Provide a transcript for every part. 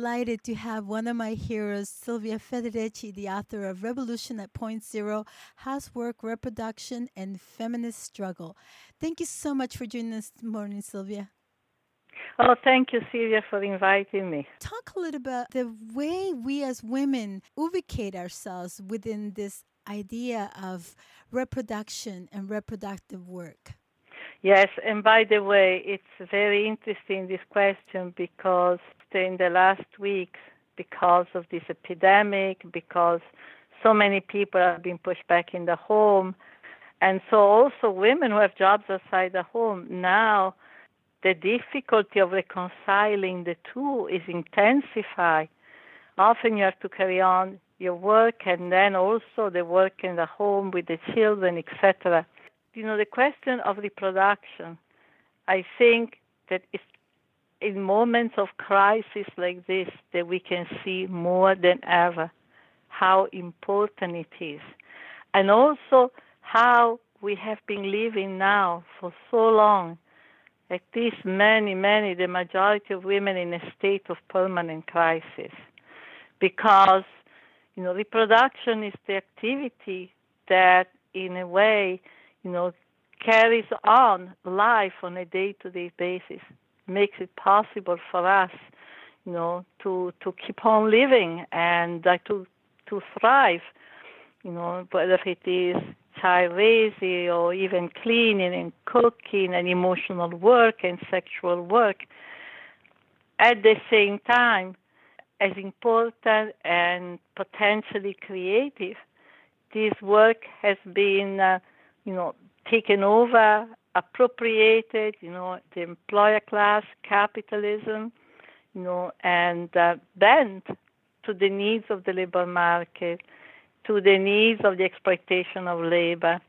Delighted to have one of my heroes, Silvia Federici, the author of Revolution at Point Zero Housework, Reproduction, and Feminist Struggle. Thank you so much for joining us this morning, Silvia. Oh, thank you, Sylvia, for inviting me. Talk a little about the way we as women ubicate ourselves within this idea of reproduction and reproductive work. Yes, and by the way, it's very interesting this question because in the last weeks, because of this epidemic, because so many people have been pushed back in the home, and so also women who have jobs outside the home now the difficulty of reconciling the two is intensified. Often you have to carry on your work and then also the work in the home with the children, etc. You know, the question of reproduction, I think that it's in moments of crisis like this that we can see more than ever how important it is. And also how we have been living now for so long, at least many, many, the majority of women in a state of permanent crisis. Because, you know, reproduction is the activity that, in a way, you know, carries on life on a day to day basis makes it possible for us, you know, to to keep on living and uh, to to thrive. You know, whether it is child raising or even cleaning and cooking and emotional work and sexual work. At the same time, as important and potentially creative, this work has been, uh, you know, taken over appropriated, you know, the employer class, capitalism, you know, and uh, bent to the needs of the labor market, to the needs of the exploitation of labor.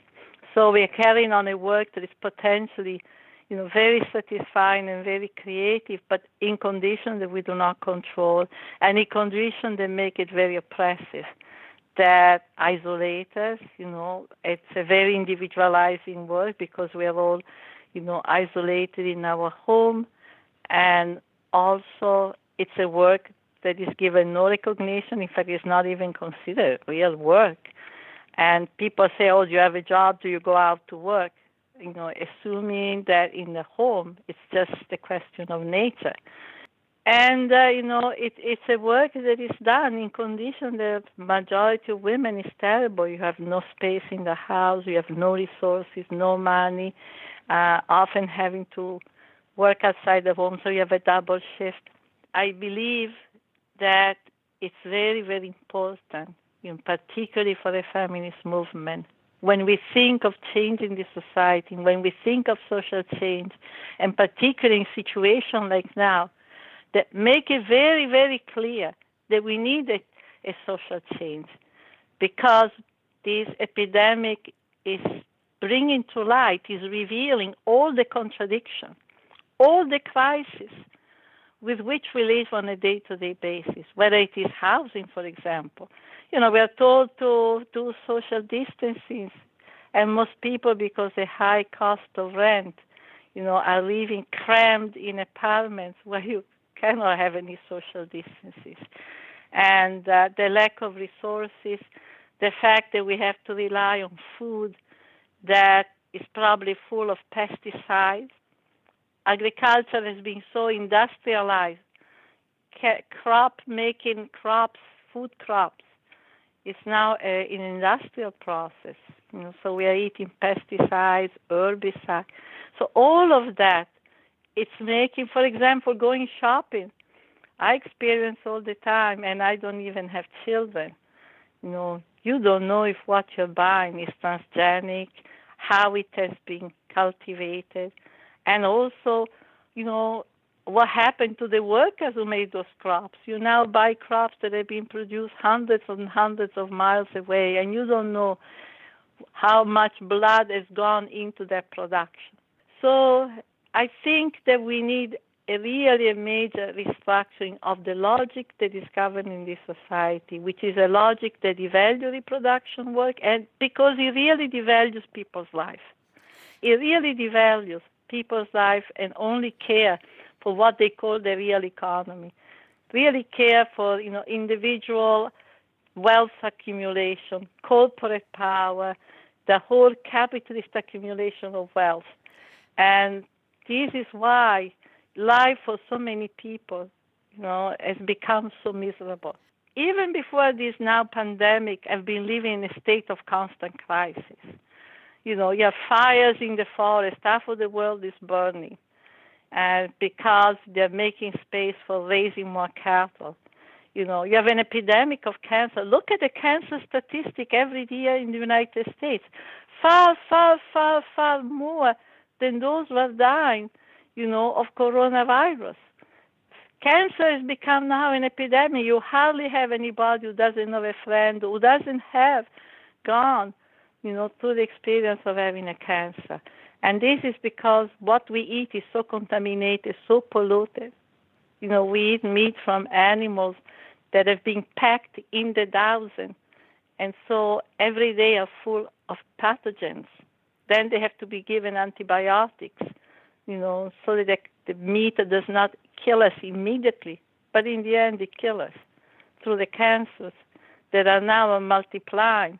So we are carrying on a work that is potentially, you know, very satisfying and very creative, but in conditions that we do not control, and in conditions that make it very oppressive that isolate us. You know, it's a very individualizing work because we are all, you know, isolated in our home, and also it's a work that is given no recognition. In fact, it's not even considered real work. And people say, "Oh, do you have a job? Do you go out to work?" You know, assuming that in the home it's just a question of nature and uh, you know it, it's a work that is done in conditions that majority of women is terrible. You have no space in the house you have no resources no money uh, often having to work outside the home so you have a double shift. I believe that it's very very important know, particularly for the feminist movement when we think of changing the society when we think of social change and particularly in situations like now that make it very, very clear that we need a, a social change because this epidemic is bringing to light, is revealing all the contradictions, all the crises with which we live on a day to day basis, whether it is housing, for example. You know, we are told to do social distancing, and most people, because of the high cost of rent, you know, are living crammed in apartments where you cannot have any social distances. And uh, the lack of resources, the fact that we have to rely on food that is probably full of pesticides. Agriculture has been so industrialized. crop making crops, food crops, is now a, an industrial process. You know, so we are eating pesticides, herbicides. So all of that it's making, for example, going shopping. I experience all the time, and I don't even have children. You know, you don't know if what you're buying is transgenic, how it has been cultivated, and also, you know, what happened to the workers who made those crops. You now buy crops that have been produced hundreds and hundreds of miles away, and you don't know how much blood has gone into their production. So I think that we need a really a major restructuring of the logic that is governing this society, which is a logic that devalues reproduction work, and because it really devalues people's life. It really devalues people's life and only care for what they call the real economy. Really care for you know individual wealth accumulation, corporate power, the whole capitalist accumulation of wealth. And this is why life for so many people, you know, has become so miserable. Even before this now pandemic, I've been living in a state of constant crisis. You know, you have fires in the forest, half of the world is burning, and because they're making space for raising more cattle. You know, you have an epidemic of cancer. Look at the cancer statistic every year in the United States. Far, far, far, far more than those who are dying you know, of coronavirus. Cancer has become now an epidemic. You hardly have anybody who doesn't have a friend who doesn't have gone, you know, through the experience of having a cancer. And this is because what we eat is so contaminated, so polluted. You know, we eat meat from animals that have been packed in the thousand, and so every day are full of pathogens. Then they have to be given antibiotics you know, so that the meat does not kill us immediately, but in the end it kills us through the cancers that are now multiplying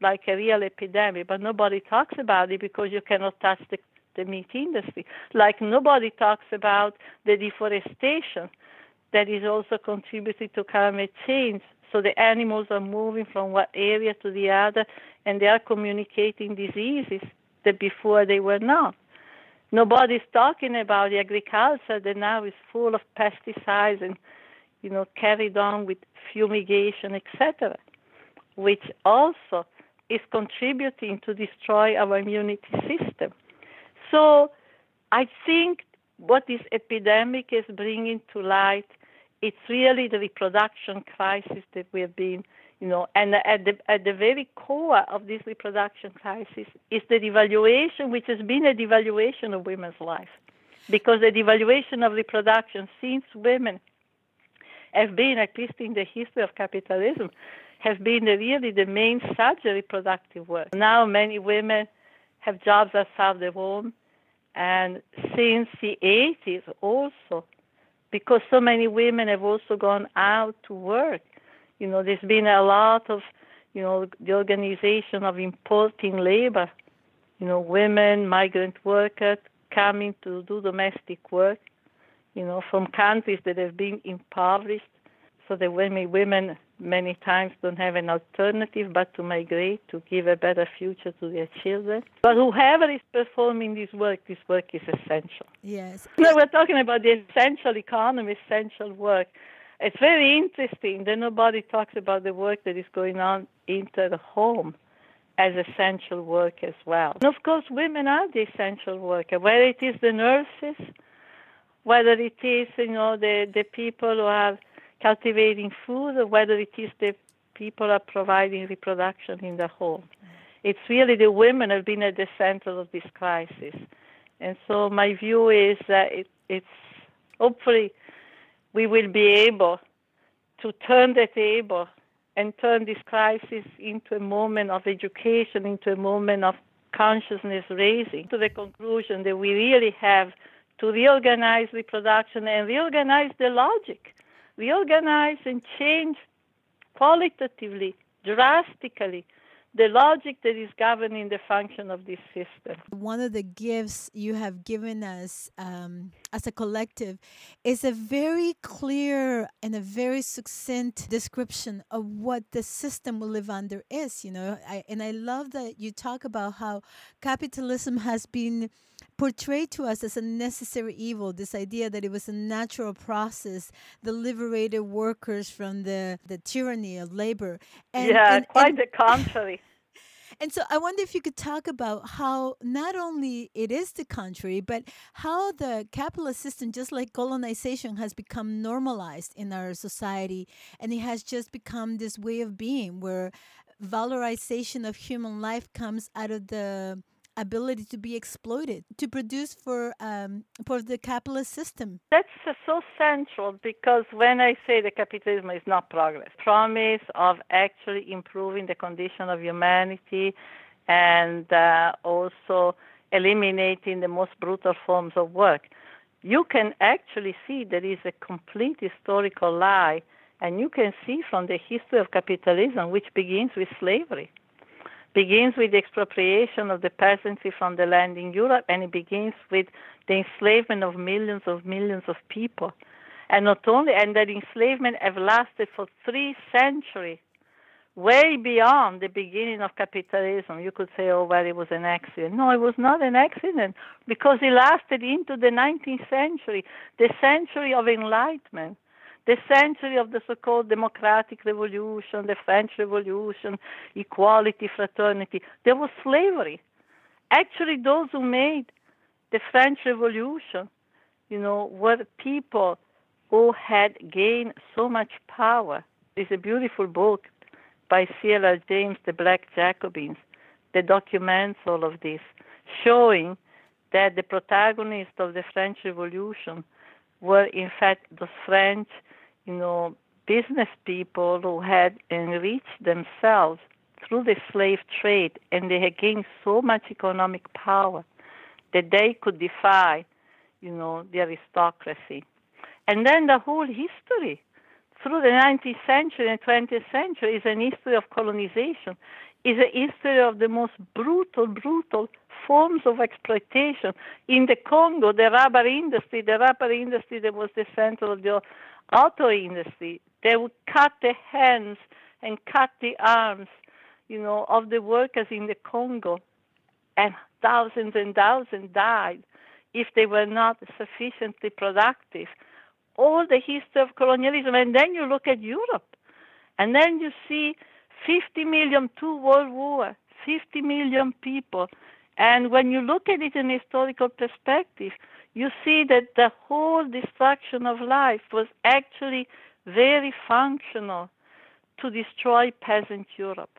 like a real epidemic, but nobody talks about it because you cannot touch the, the meat industry. Like nobody talks about the deforestation that is also contributing to climate change. So the animals are moving from one area to the other and they are communicating diseases that before they were not. Nobody's talking about the agriculture that now is full of pesticides and, you know, carried on with fumigation, etc., which also is contributing to destroy our immunity system. So I think what this epidemic is bringing to light, it's really the reproduction crisis that we have been you know, and at the at the very core of this reproduction crisis is the devaluation, which has been a devaluation of women's life, because the devaluation of reproduction since women have been, at least in the history of capitalism, have been really the main such reproductive work. Now many women have jobs outside the home, and since the 80s also, because so many women have also gone out to work you know, there's been a lot of, you know, the organization of importing labor, you know, women, migrant workers coming to do domestic work, you know, from countries that have been impoverished. So the women, women many times don't have an alternative but to migrate to give a better future to their children. But whoever is performing this work, this work is essential. Yes. So we're talking about the essential economy, essential work it's very interesting that nobody talks about the work that is going on into the home as essential work as well. And of course, women are the essential worker, whether it is the nurses, whether it is you know the the people who are cultivating food, or whether it is the people who are providing reproduction in the home. It's really the women have been at the center of this crisis, and so my view is that it, it's hopefully we will be able to turn the table and turn this crisis into a moment of education, into a moment of consciousness raising, to the conclusion that we really have to reorganize reproduction and reorganize the logic, reorganize and change qualitatively, drastically the logic that is governing the function of this system. One of the gifts you have given us um, as a collective is a very clear and a very succinct description of what the system we live under is. You know, I, and I love that you talk about how capitalism has been portrayed to us as a necessary evil this idea that it was a natural process that liberated workers from the, the tyranny of labor. And, yeah and, quite and, the contrary. And so I wonder if you could talk about how not only it is the country, but how the capitalist system, just like colonization, has become normalized in our society, and it has just become this way of being where valorization of human life comes out of the ability to be exploited to produce for um, for the capitalist system. That's so central because when I say the capitalism is not progress, promise of actually improving the condition of humanity and uh, also eliminating the most brutal forms of work, you can actually see there is a complete historical lie, and you can see from the history of capitalism, which begins with slavery begins with the expropriation of the peasantry from the land in Europe, and it begins with the enslavement of millions of millions of people. And not only, and that enslavement have lasted for three centuries, way beyond the beginning of capitalism. You could say, oh, well, it was an accident. No, it was not an accident because it lasted into the 19th century, the century of enlightenment the century of the so-called democratic revolution, the French Revolution, equality, fraternity, there was slavery. Actually, those who made the French Revolution, you know, were people who had gained so much power. There's a beautiful book by C.L.R. James, The Black Jacobins, that documents all of this, showing that the protagonists of the French Revolution were in fact the French you know, business people who had enriched themselves through the slave trade and they had gained so much economic power that they could defy, you know, the aristocracy. And then the whole history through the 19th century and 20th century is an history of colonization, is a history of the most brutal, brutal forms of exploitation. In the Congo, the rubber industry, the rubber industry that was the center of the auto industry, they would cut the hands and cut the arms, you know, of the workers in the Congo, and thousands and thousands died if they were not sufficiently productive. All the history of colonialism, and then you look at Europe, and then you see 50 million, two world war, 50 million people, and when you look at it in historical perspective, you see that the whole destruction of life was actually very functional to destroy peasant Europe,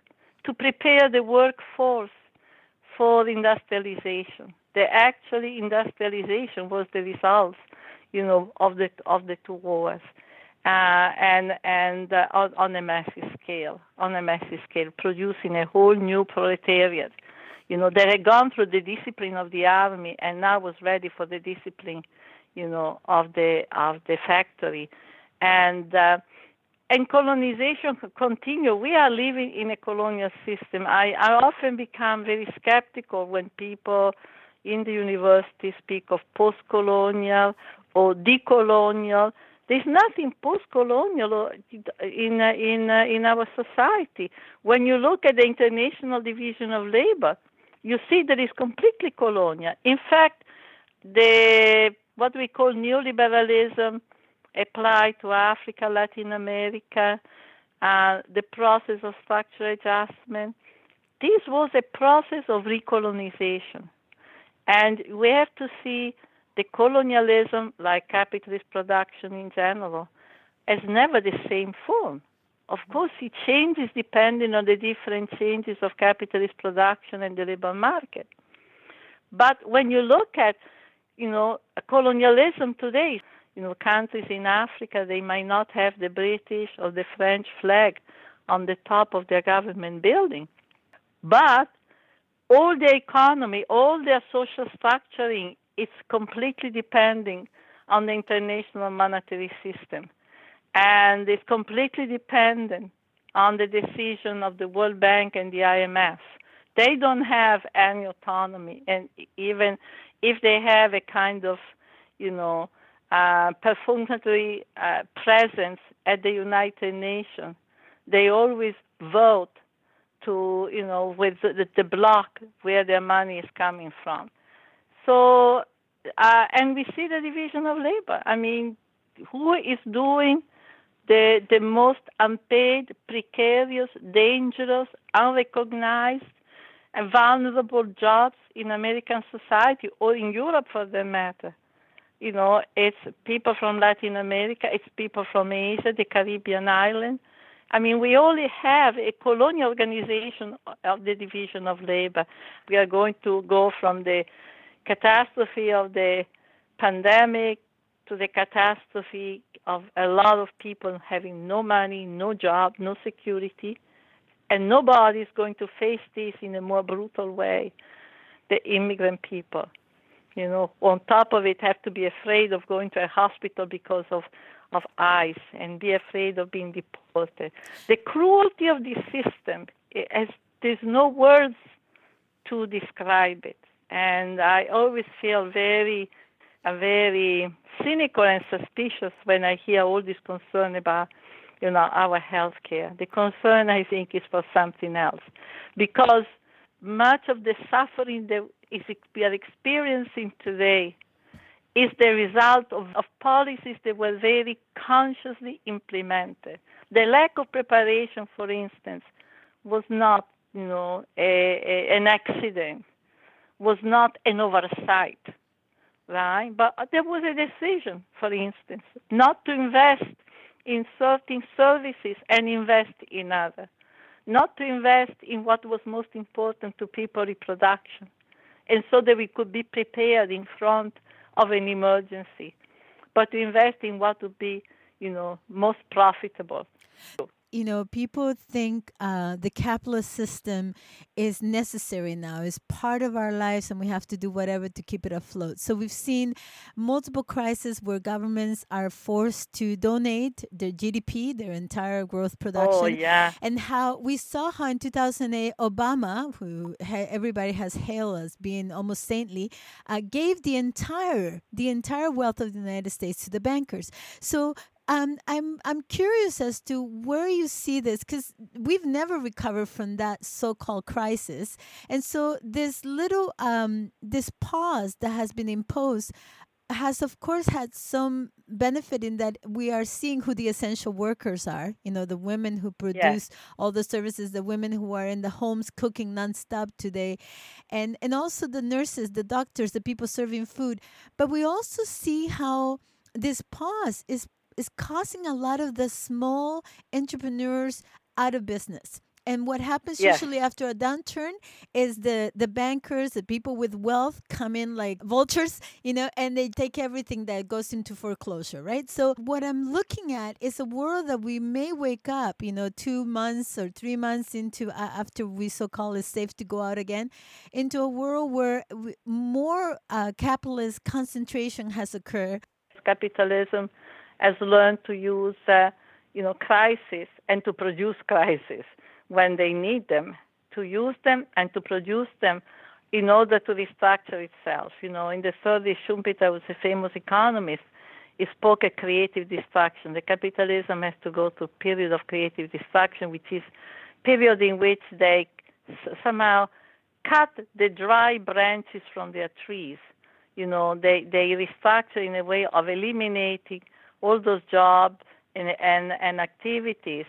to prepare the workforce for industrialization. The actually industrialization was the result, you know, of the of the two wars, uh, and and uh, on, on a massive scale, on a massive scale, producing a whole new proletariat you know, they had gone through the discipline of the army and now was ready for the discipline, you know, of the of the factory, and uh, and colonization continue. We are living in a colonial system. I, I often become very skeptical when people in the university speak of post-colonial or decolonial. There's nothing post-colonial in in in our society. When you look at the International Division of Labor, you see that it's completely colonial. In fact, the what we call neoliberalism applied to Africa, Latin America, uh, the process of structural adjustment. This was a process of recolonization. And we have to see the colonialism, like capitalist production in general, as never the same form. Of course, it changes depending on the different changes of capitalist production and the labor market. But when you look at, you know, colonialism today, you know, countries in Africa, they might not have the British or the French flag on the top of their government building. But all the economy, all their social structuring, it's completely depending on the international monetary system and it's completely dependent on the decision of the World Bank and the IMF. They don't have any autonomy, and even if they have a kind of, you know, uh, perfunctory uh, presence at the United Nations, they always vote to, you know, with the, the block where their money is coming from. So, uh, and we see the division of labor. I mean, who is doing the, the most unpaid, precarious, dangerous, unrecognized, and vulnerable jobs in American society or in Europe for that matter. You know, it's people from Latin America, it's people from Asia, the Caribbean island. I mean, we only have a colonial organization of the division of labor. We are going to go from the catastrophe of the pandemic to the catastrophe of a lot of people having no money, no job, no security, and nobody is going to face this in a more brutal way. The immigrant people, you know, on top of it, have to be afraid of going to a hospital because of of ICE and be afraid of being deported. The cruelty of this system, there's no words to describe it. And I always feel very, uh, very cynical and suspicious when I hear all this concern about, you know, our health care. The concern, I think, is for something else, because much of the suffering that is we are experiencing today is the result of, of policies that were very consciously implemented. The lack of preparation, for instance, was not, you know, a, a, an accident, was not an oversight, right? But there was a decision, for instance, not to invest in certain services and invest in others, not to invest in what was most important to people reproduction, and so that we could be prepared in front of an emergency, but to invest in what would be, you know, most profitable. You know, people think uh, the capitalist system is necessary now, is part of our lives, and we have to do whatever to keep it afloat. So we've seen multiple crises where governments are forced to donate their GDP, their entire growth production. Oh, yeah. And how we saw how in 2008, Obama, who ha- everybody has hailed as being almost saintly, uh, gave the entire the entire wealth of the United States to the bankers. So um, I'm I'm curious as to where you see this because we've never recovered from that so-called crisis, and so this little um, this pause that has been imposed has of course had some benefit in that we are seeing who the essential workers are you know the women who produce all the services the women who are in the homes cooking nonstop today and and also the nurses the doctors the people serving food. But we also see how this pause is is causing a lot of the small entrepreneurs out of business. And what happens yes. usually after a downturn is the the bankers, the people with wealth come in like vultures, you know, and they take everything that goes into foreclosure, right? So what I'm looking at is a world that we may wake up, you know, 2 months or 3 months into uh, after we so call it safe to go out again, into a world where more uh, capitalist concentration has occurred. Capitalism has learned to use, uh, you know, crisis and to produce crisis when they need them, to use them and to produce them in order to restructure itself. You know, in the 30s, Schumpeter was a famous economist. He spoke of creative destruction. The capitalism has to go through a period of creative destruction, which is period in which they somehow cut the dry branches from their trees. You know, they, they restructure in a way of eliminating all those jobs and, and, and activities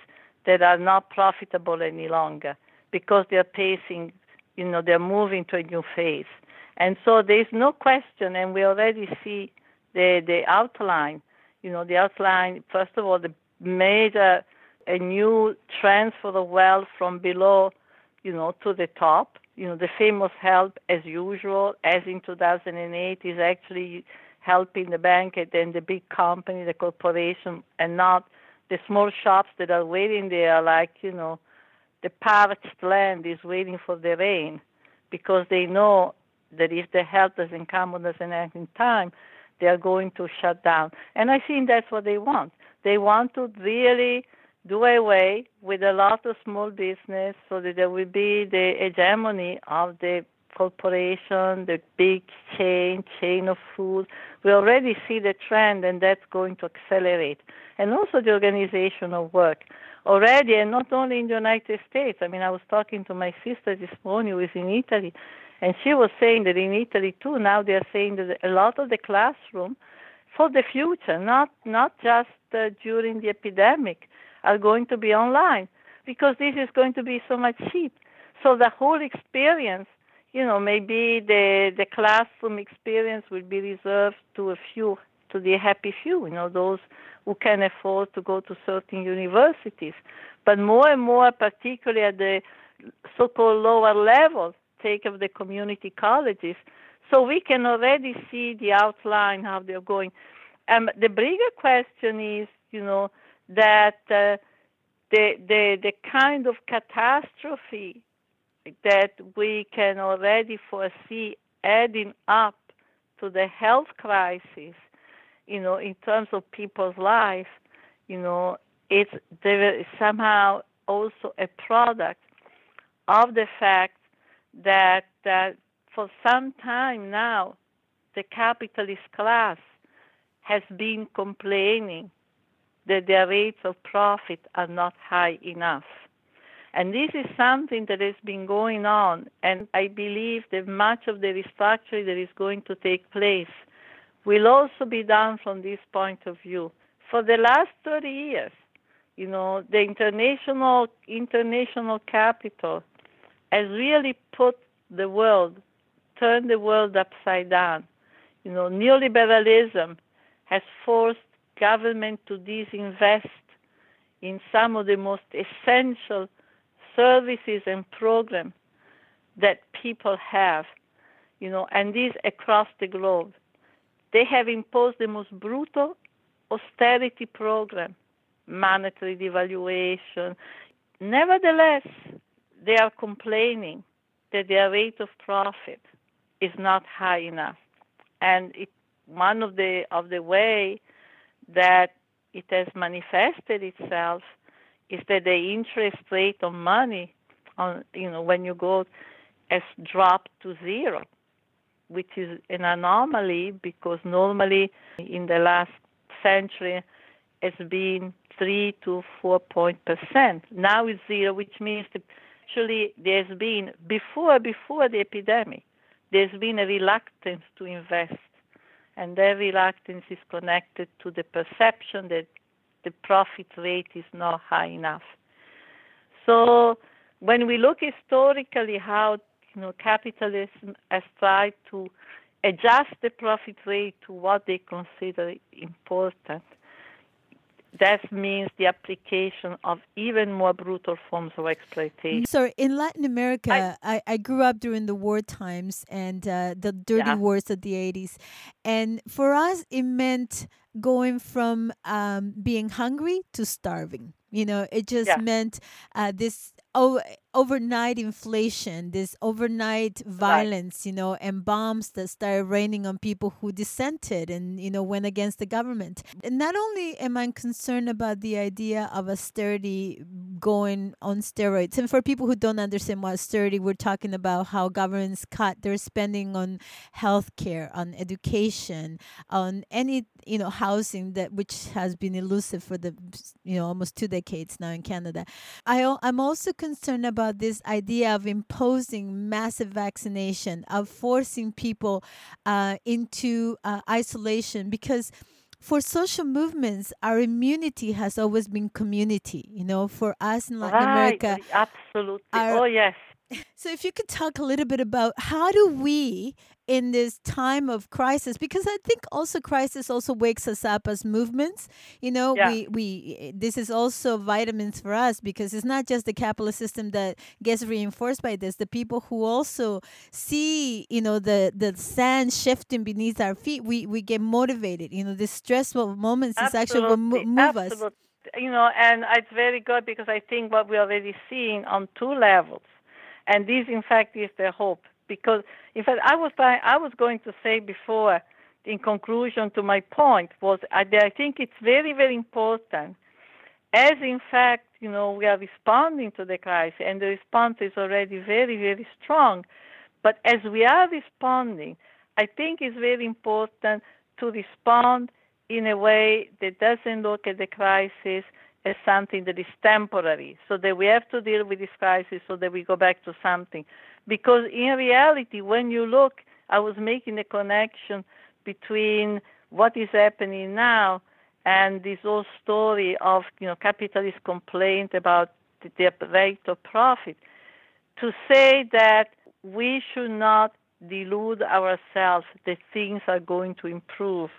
that are not profitable any longer because they're facing, you know, they're moving to a new phase. And so there's no question, and we already see the, the outline, you know, the outline, first of all, the major, a new transfer of wealth from below, you know, to the top. You know, the famous help as usual, as in 2008, is actually helping the bank and the big company, the corporation, and not the small shops that are waiting there like, you know, the parched land is waiting for the rain because they know that if the help doesn't come at any time, they are going to shut down. And I think that's what they want. They want to really do away with a lot of small business so that there will be the hegemony of the corporation, the big chain, chain of food. We already see the trend, and that's going to accelerate. And also the organization of work. Already, and not only in the United States. I mean, I was talking to my sister this morning who is in Italy, and she was saying that in Italy too, now they are saying that a lot of the classroom for the future, not not just uh, during the epidemic, are going to be online because this is going to be so much cheap. So the whole experience you know, maybe the the classroom experience will be reserved to a few to the happy few, you know, those who can afford to go to certain universities. But more and more, particularly at the so-called lower level, take of the community colleges. So we can already see the outline how they're going. Um, the bigger question is, you know, that uh, the the the kind of catastrophe that we can already foresee adding up to the health crisis, you know, in terms of people's lives, you know, it's there is somehow also a product of the fact that that for some time now the capitalist class has been complaining that their rates of profit are not high enough. And this is something that has been going on, and I believe that much of the restructuring that is going to take place will also be done from this point of view. For the last 30 years, you know, the international international capital has really put the world, turned the world upside down. You know, neoliberalism has forced government to disinvest in some of the most essential services and programs that people have, you know, and these across the globe. They have imposed the most brutal austerity program, monetary devaluation. Nevertheless, they are complaining that their rate of profit is not high enough. And it, one of the of the way that it has manifested itself is that the interest rate on money on you know when you go has dropped to zero which is an anomaly because normally in the last century it's been three to four point percent. Now it's zero which means that actually there's been before before the epidemic there's been a reluctance to invest. And that reluctance is connected to the perception that the profit rate is not high enough. So when we look historically how you know capitalism has tried to adjust the profit rate to what they consider important, that means the application of even more brutal forms of exploitation. So in Latin America, I, I, I grew up during the war times and uh, the dirty yeah. wars of the 80s. And for us, it meant going from um, being hungry to starving. You know, it just yeah. meant uh, this oh, overnight inflation, this overnight violence, right. you know, and bombs that started raining on people who dissented and, you know, went against the government. And not only am I concerned about the idea of austerity going on steroids, and for people who don't understand what austerity, we're talking about how governments cut their spending on healthcare, on education, on any, you know, housing that which has been elusive for the, you know, almost two decades now in Canada. I, I'm also concerned about this idea of imposing massive vaccination, of forcing people uh, into uh, isolation, because for social movements, our immunity has always been community. You know, for us in Latin right. America, absolutely. Our, oh yes. So, if you could talk a little bit about how do we, in this time of crisis, because I think also crisis also wakes us up as movements. You know, yeah. we we eh, this is also vitamins for us because it's not just the capitalist system that gets reinforced by this. The people who also see, you know, the the sand shifting beneath our feet, we we get motivated. You know, the stressful moments Absolutely. is actually what mo- move Absolutely. us. You know, and it's very good because I think what we're already seeing on two levels and this, in fact, is the hope. Because, in fact, I was I was going to say before, in conclusion to my point, was I, I think it's very, very important. As in fact, you know, we are responding to the crisis, and the response is already very, very strong. But as we are responding, I think it's very important to respond in a way that doesn't look at the crisis as something that is temporary, so that we have to deal with this crisis so that we go back to something. Because in reality, when you look, I was making a connection between what is happening now and this whole story of you know capitalist complaint about the rate of profit. To say that we should not delude ourselves that things are going to improve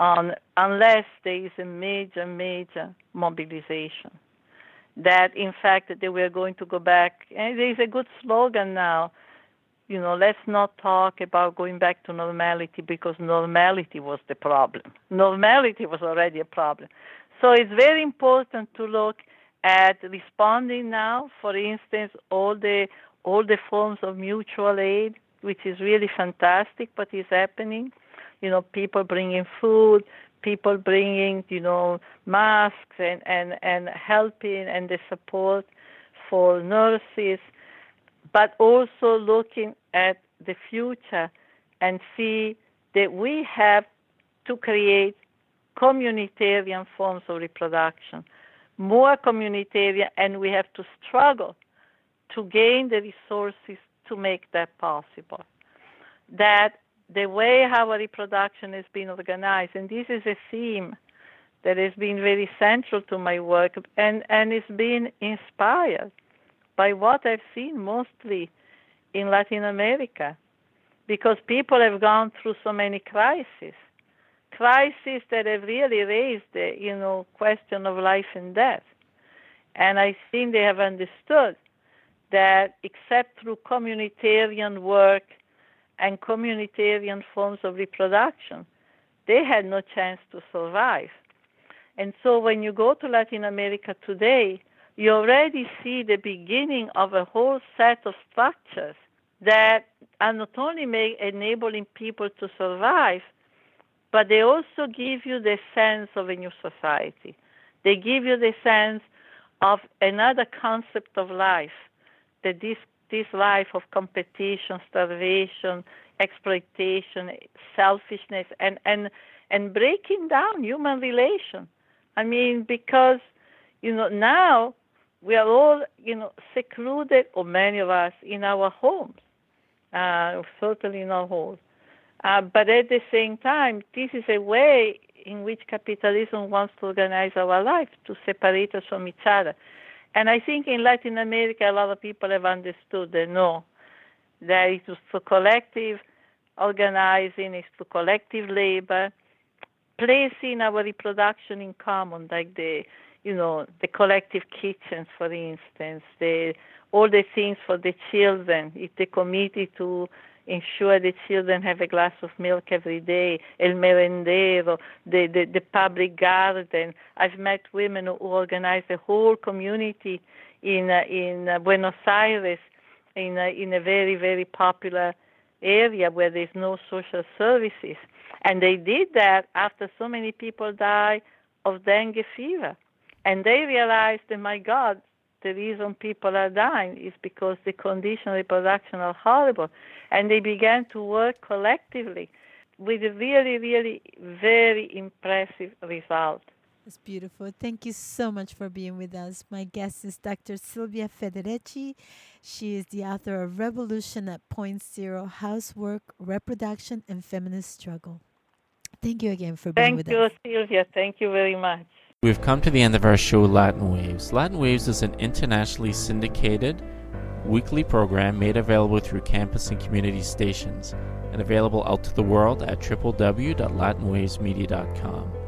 on unless there is a major, major mobilization. That in fact that we are going to go back and there is a good slogan now, you know, let's not talk about going back to normality because normality was the problem. Normality was already a problem. So it's very important to look at responding now, for instance, all the all the forms of mutual aid, which is really fantastic, what is happening. You know, people bringing food, people bringing, you know, masks and, and, and helping and the support for nurses, but also looking at the future and see that we have to create communitarian forms of reproduction more communitarian, and we have to struggle to gain the resources to make that possible. That the way our reproduction has been organized, and this is a theme that has been very central to my work, and, and it's been inspired by what I've seen mostly in Latin America, because people have gone through so many crises crises that have really raised the you know question of life and death. And I think they have understood that except through communitarian work and communitarian forms of reproduction, they had no chance to survive. And so when you go to Latin America today, you already see the beginning of a whole set of structures that are not only make, enabling people to survive, but they also give you the sense of a new society. They give you the sense of another concept of life, that this this life of competition, starvation, exploitation, selfishness, and and and breaking down human relation. I mean, because you know now we are all you know secluded, or many of us, in our homes, uh, certainly in our homes. Uh, but at the same time, this is a way in which capitalism wants to organize our life to separate us from each other. And I think in Latin America, a lot of people have understood that no, that it is through collective organizing, it's through collective labor, placing our reproduction in common, like the, you know, the collective kitchens, for instance, the all the things for the children. If the committee to ensure the children have a glass of milk every day, el merendero, the, the, the public garden. I've met women who organize a whole community in uh, in uh, Buenos Aires, in uh, in a very very popular area where there's no social services, and they did that after so many people died of dengue fever, and they realized that my God, the reason people are dying is because the conditions of reproduction are horrible. And they began to work collectively with a really, really very impressive result. That's beautiful. Thank you so much for being with us. My guest is Dr. Silvia Federici. She is the author of Revolution at Point Zero Housework, Reproduction, and Feminist Struggle. Thank you again for being Thank with you, us. Thank you, Sylvia. Thank you very much. We've come to the end of our show, Latin Waves. Latin Waves is an internationally syndicated weekly program made available through campus and community stations and available out to the world at www.latinwavesmedia.com.